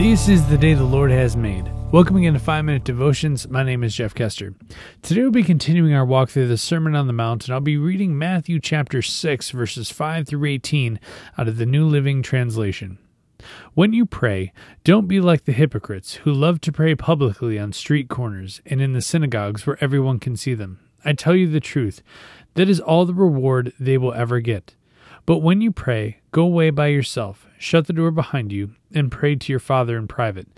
This is the day the Lord has made. Welcome again to 5 Minute Devotions. My name is Jeff Kester. Today we'll be continuing our walk through the Sermon on the Mount, and I'll be reading Matthew chapter 6, verses 5 through 18 out of the New Living Translation. When you pray, don't be like the hypocrites who love to pray publicly on street corners and in the synagogues where everyone can see them. I tell you the truth, that is all the reward they will ever get. But when you pray, go away by yourself, shut the door behind you, and pray to your Father in private.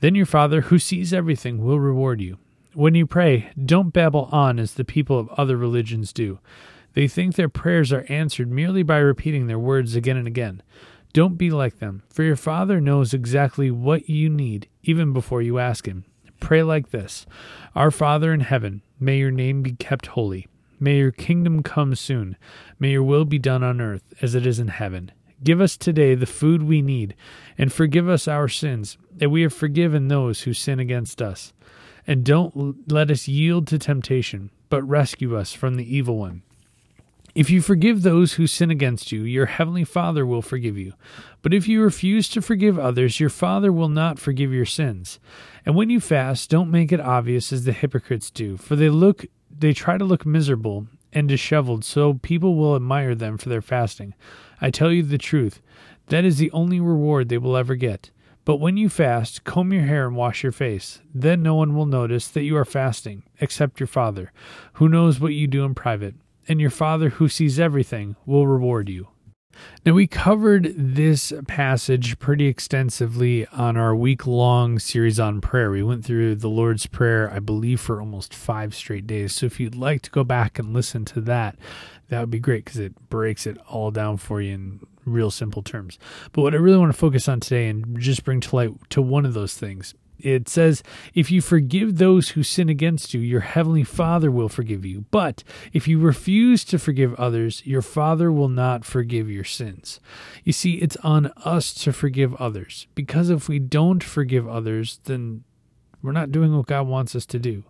Then your Father, who sees everything, will reward you. When you pray, don't babble on as the people of other religions do. They think their prayers are answered merely by repeating their words again and again. Don't be like them, for your Father knows exactly what you need even before you ask Him. Pray like this Our Father in heaven, may your name be kept holy. May your kingdom come soon. May your will be done on earth as it is in heaven. Give us today the food we need, and forgive us our sins, that we have forgiven those who sin against us. And don't let us yield to temptation, but rescue us from the evil one. If you forgive those who sin against you, your heavenly Father will forgive you. But if you refuse to forgive others, your Father will not forgive your sins. And when you fast, don't make it obvious as the hypocrites do, for they look they try to look miserable and disheveled so people will admire them for their fasting. I tell you the truth, that is the only reward they will ever get. But when you fast, comb your hair and wash your face. Then no one will notice that you are fasting, except your Father, who knows what you do in private. And your Father, who sees everything, will reward you. Now, we covered this passage pretty extensively on our week long series on prayer. We went through the Lord's Prayer, I believe, for almost five straight days. So, if you'd like to go back and listen to that, that would be great because it breaks it all down for you in real simple terms. But what I really want to focus on today and just bring to light to one of those things it says, If you forgive those who sin against you, your heavenly Father will forgive you. But if you refuse to forgive others, your Father will not forgive your sins. You see, it's on us to forgive others, because if we don't forgive others, then we're not doing what God wants us to do.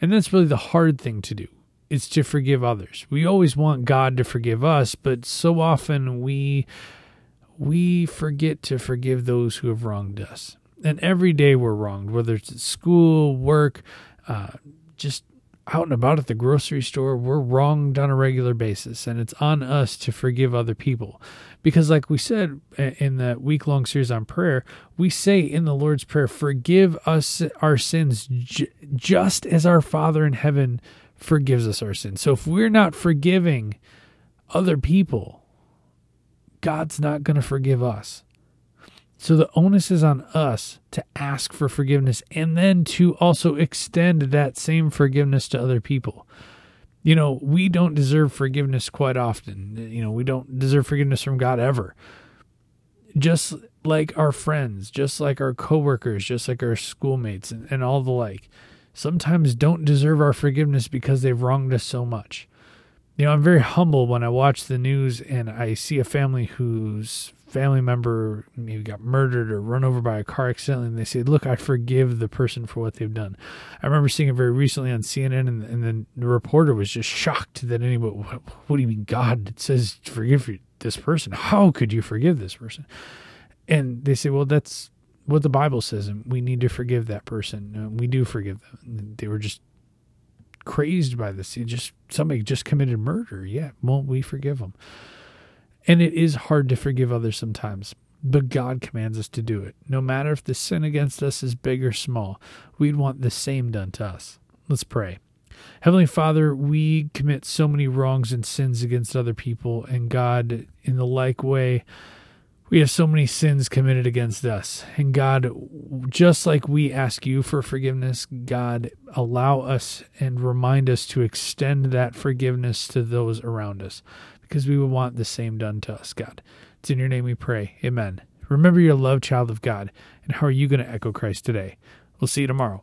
And that's really the hard thing to do. It's to forgive others. We always want God to forgive us, but so often we we forget to forgive those who have wronged us and every day we're wronged, whether it's at school, work, uh, just out and about at the grocery store, we're wronged on a regular basis, and it's on us to forgive other people. Because, like we said in that week long series on prayer, we say in the Lord's Prayer, Forgive us our sins j- just as our Father in heaven forgives us our sins. So, if we're not forgiving other people, God's not going to forgive us. So the onus is on us to ask for forgiveness and then to also extend that same forgiveness to other people. You know, we don't deserve forgiveness quite often. You know, we don't deserve forgiveness from God ever. Just like our friends, just like our coworkers, just like our schoolmates and, and all the like, sometimes don't deserve our forgiveness because they've wronged us so much. You know, I'm very humble when I watch the news and I see a family whose family member maybe got murdered or run over by a car accidentally, and they say, "Look, I forgive the person for what they've done." I remember seeing it very recently on CNN, and, and then the reporter was just shocked that anybody. What, what do you mean God says forgive this person? How could you forgive this person? And they say, "Well, that's what the Bible says, and we need to forgive that person. And we do forgive them." They were just crazed by this. You just somebody just committed murder. Yeah, won't we forgive them? And it is hard to forgive others sometimes, but God commands us to do it. No matter if the sin against us is big or small, we'd want the same done to us. Let's pray. Heavenly Father, we commit so many wrongs and sins against other people, and God, in the like way, we have so many sins committed against us. And God, just like we ask you for forgiveness, God, allow us and remind us to extend that forgiveness to those around us because we would want the same done to us, God. It's in your name we pray. Amen. Remember, you're a loved child of God. And how are you going to echo Christ today? We'll see you tomorrow.